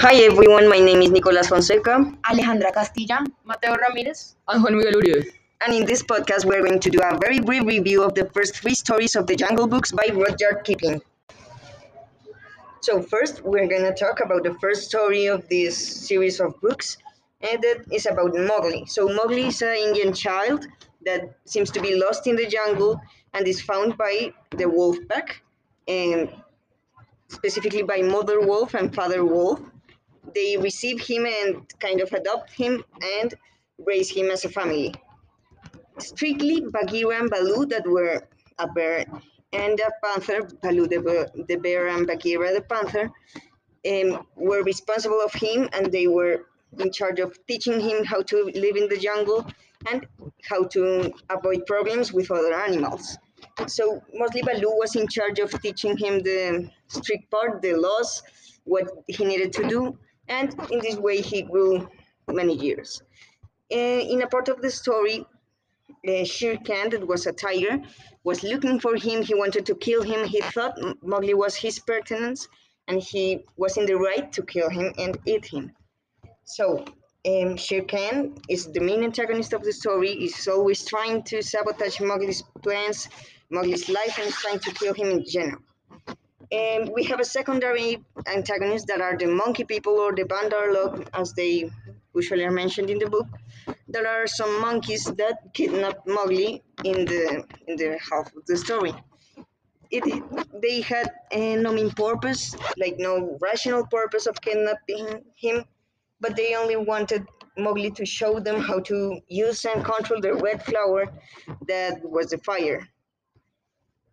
Hi everyone, my name is Nicolas Fonseca, Alejandra Castilla, Mateo Ramírez. and Juan Miguel Uribe. and in this podcast we're going to do a very brief review of the first three stories of the Jungle Books by Rudyard Kipling. So first we're going to talk about the first story of this series of books, and that is about Mowgli. So Mowgli is an Indian child that seems to be lost in the jungle and is found by the wolf pack, and specifically by Mother Wolf and Father Wolf. They receive him and kind of adopt him and raise him as a family. Strictly Bagheera and Baloo that were a bear and a panther, Baloo the, be- the bear and Bagheera the panther, um, were responsible of him and they were in charge of teaching him how to live in the jungle and how to avoid problems with other animals. So mostly Baloo was in charge of teaching him the strict part, the laws, what he needed to do, and in this way he grew many years. Uh, in a part of the story, uh, Shere Khan, that was a tiger, was looking for him. He wanted to kill him. He thought Mowgli was his pertinence, and he was in the right to kill him and eat him. So, um, Shere Khan is the main antagonist of the story. Is always trying to sabotage Mowgli's plans, Mowgli's life, and trying to kill him in general. And we have a secondary antagonists that are the monkey people or the Bandarlog, as they usually are mentioned in the book. There are some monkeys that kidnap Mowgli in the in the half of the story. It they had uh, no main purpose, like no rational purpose of kidnapping him, but they only wanted Mowgli to show them how to use and control the red flower that was the fire.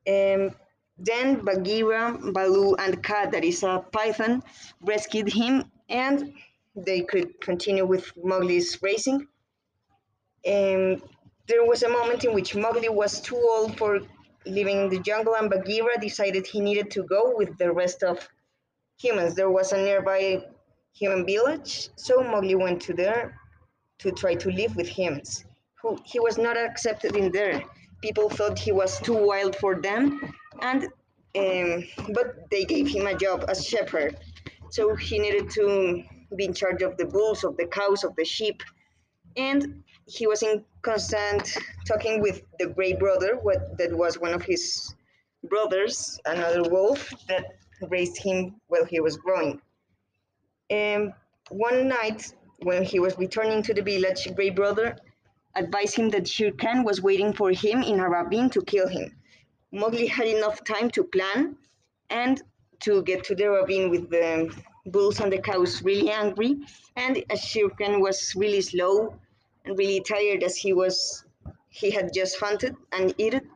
Um, then Bagheera, Baloo, and Kaa, that is a python, rescued him and they could continue with Mowgli's racing. And there was a moment in which Mowgli was too old for living in the jungle, and Bagheera decided he needed to go with the rest of humans. There was a nearby human village, so Mowgli went to there to try to live with humans. Who he was not accepted in there. People thought he was too wild for them, and um, but they gave him a job as shepherd. So he needed to be in charge of the bulls, of the cows, of the sheep, and he was in constant talking with the Grey brother, what that was one of his brothers, another wolf that raised him while he was growing. And one night, when he was returning to the village, Grey Brother advised him that Shere Khan was waiting for him in a ravine to kill him. Mowgli had enough time to plan and to get to the ravine with the bulls and the cows really angry. And Shere Khan was really slow and really tired as he was, he had just hunted and eaten,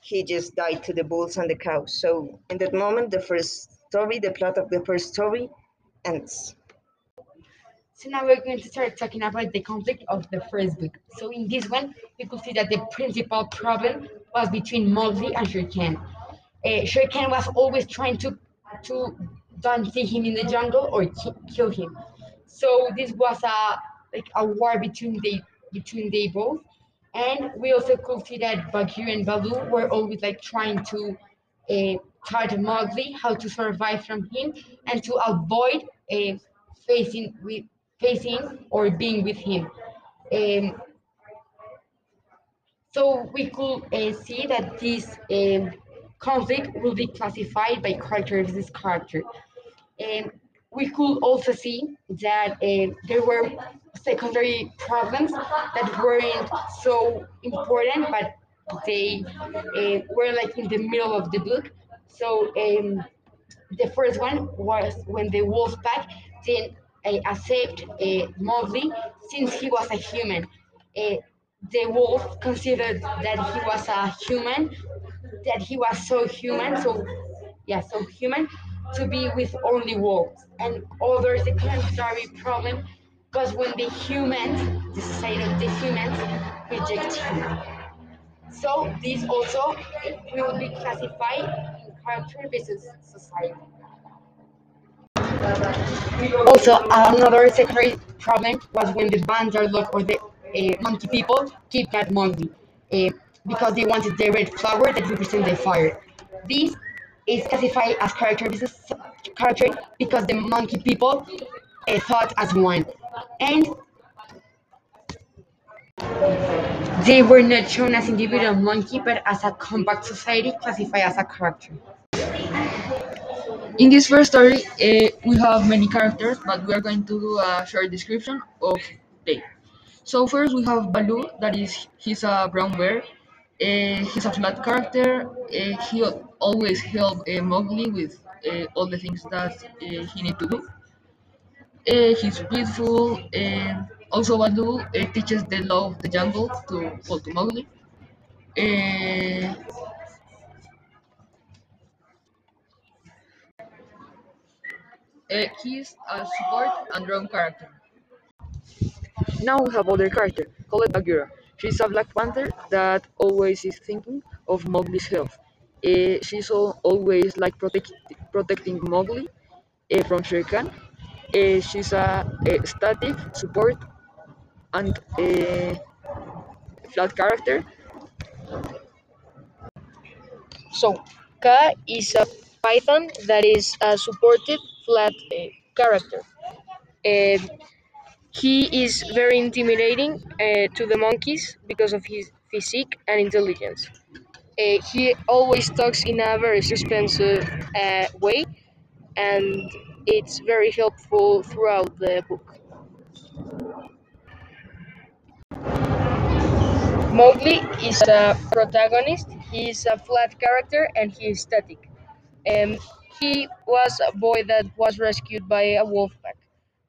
he just died to the bulls and the cows. So in that moment, the first story, the plot of the first story ends. So now we're going to start talking about the conflict of the first book. So in this one, we could see that the principal problem was between Mowgli and Shere Khan. Uh, Shere Khan was always trying to to don't see him in the jungle or ki- kill him. So this was a like a war between they between they both. And we also could see that Bagheera and Baloo were always like trying to uh, taught Mowgli how to survive from him and to avoid uh, facing with facing or being with him. Um, so we could uh, see that this um, conflict will be classified by character versus character. Um, we could also see that uh, there were secondary problems that weren't so important, but they uh, were like in the middle of the book. So um, the first one was when the wolf pack didn't uh, accept uh, Mowgli since he was a human. Uh, the wolf considered that he was a human, that he was so human, so yeah, so human to be with only wolves. And other secondary problem was when the humans, the society of the humans, reject him. So this also will be classified in character versus society. Also, another secondary problem was when the Bandarlog or the uh, monkey people kidnapped Mowgli uh, because they wanted the red flower that represents the fire. This is classified as character versus character because the monkey people uh, thought as one, and they were not shown as individual monkey, but as a compact society classified as a character. In this first story, uh, we have many characters, but we are going to do a short description of them. So first we have Baloo, that is, he's a brown bear. Uh, he's a flat character. Uh, he always help uh, Mowgli with uh, all the things that uh, he need to do. Uh, he's beautiful, and also Baloo teaches the law of the jungle to to Mowgli. Uh, uh, he's a support and drone character. Now we have other character called Bagheera. She's a black panther that always is thinking of Mowgli's health. Uh, she's al- always like protect- protecting Mowgli uh, from Shere Khan. Uh, she's a, a static support and a flat character. So, Kaa is a python that is a supported flat uh, character. Um, he is very intimidating uh, to the monkeys because of his physique and intelligence. He always talks in a very suspensive way, and it's very helpful throughout the book. Mowgli is a protagonist. He is a flat character and he is static. Um, he was a boy that was rescued by a wolf pack.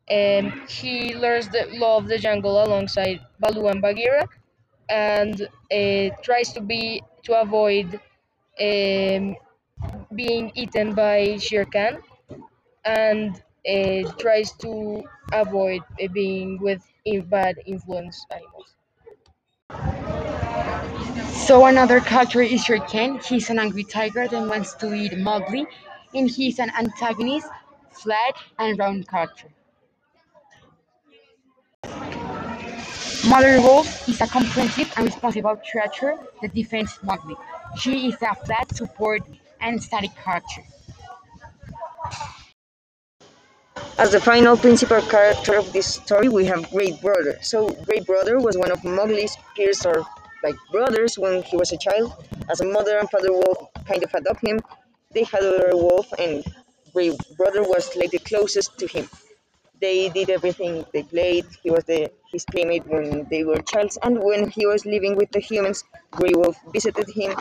Um, he learns the law of the jungle alongside Baloo and Bagheera, and uh, tries to be to avoid um, being eaten by Shere Khan, and uh, tries to avoid uh, being with bad influence animals. So another character is Shere Khan. He's an angry tiger that wants to eat Mowgli, and he's an antagonist, flat and round character. Mother Wolf is a comprehensive and responsible creature that defends Mowgli. She is a flat, support, and static character. As the final principal character of this story, we have Great Brother. So, Great Brother was one of Mowgli's peers or like brothers when he was a child. As a mother and father wolf kind of adopt him, they had a wolf, and Great Brother was like the closest to him. They did everything. They played. He was the his playmate when they were childs, and when he was living with the humans, Grey Wolf visited him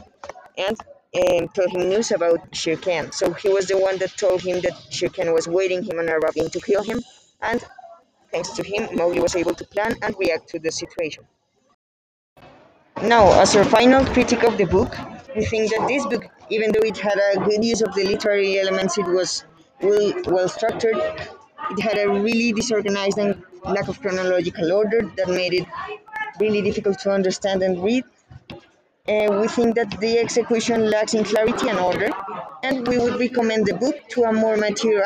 and um, told him news about Shere Khan. So he was the one that told him that Shere Khan was waiting him on a ravine to kill him, and thanks to him, Mowgli was able to plan and react to the situation. Now, as our final critic of the book, we think that this book, even though it had a good use of the literary elements, it was well, well structured. It had a really disorganized and lack of chronological order that made it really difficult to understand and read. Uh, we think that the execution lacks in clarity and order, and we would recommend the book to a more mature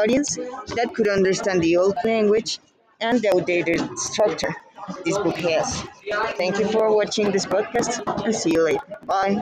audience that could understand the old language and the outdated structure this book has. Thank you for watching this podcast and see you later. Bye.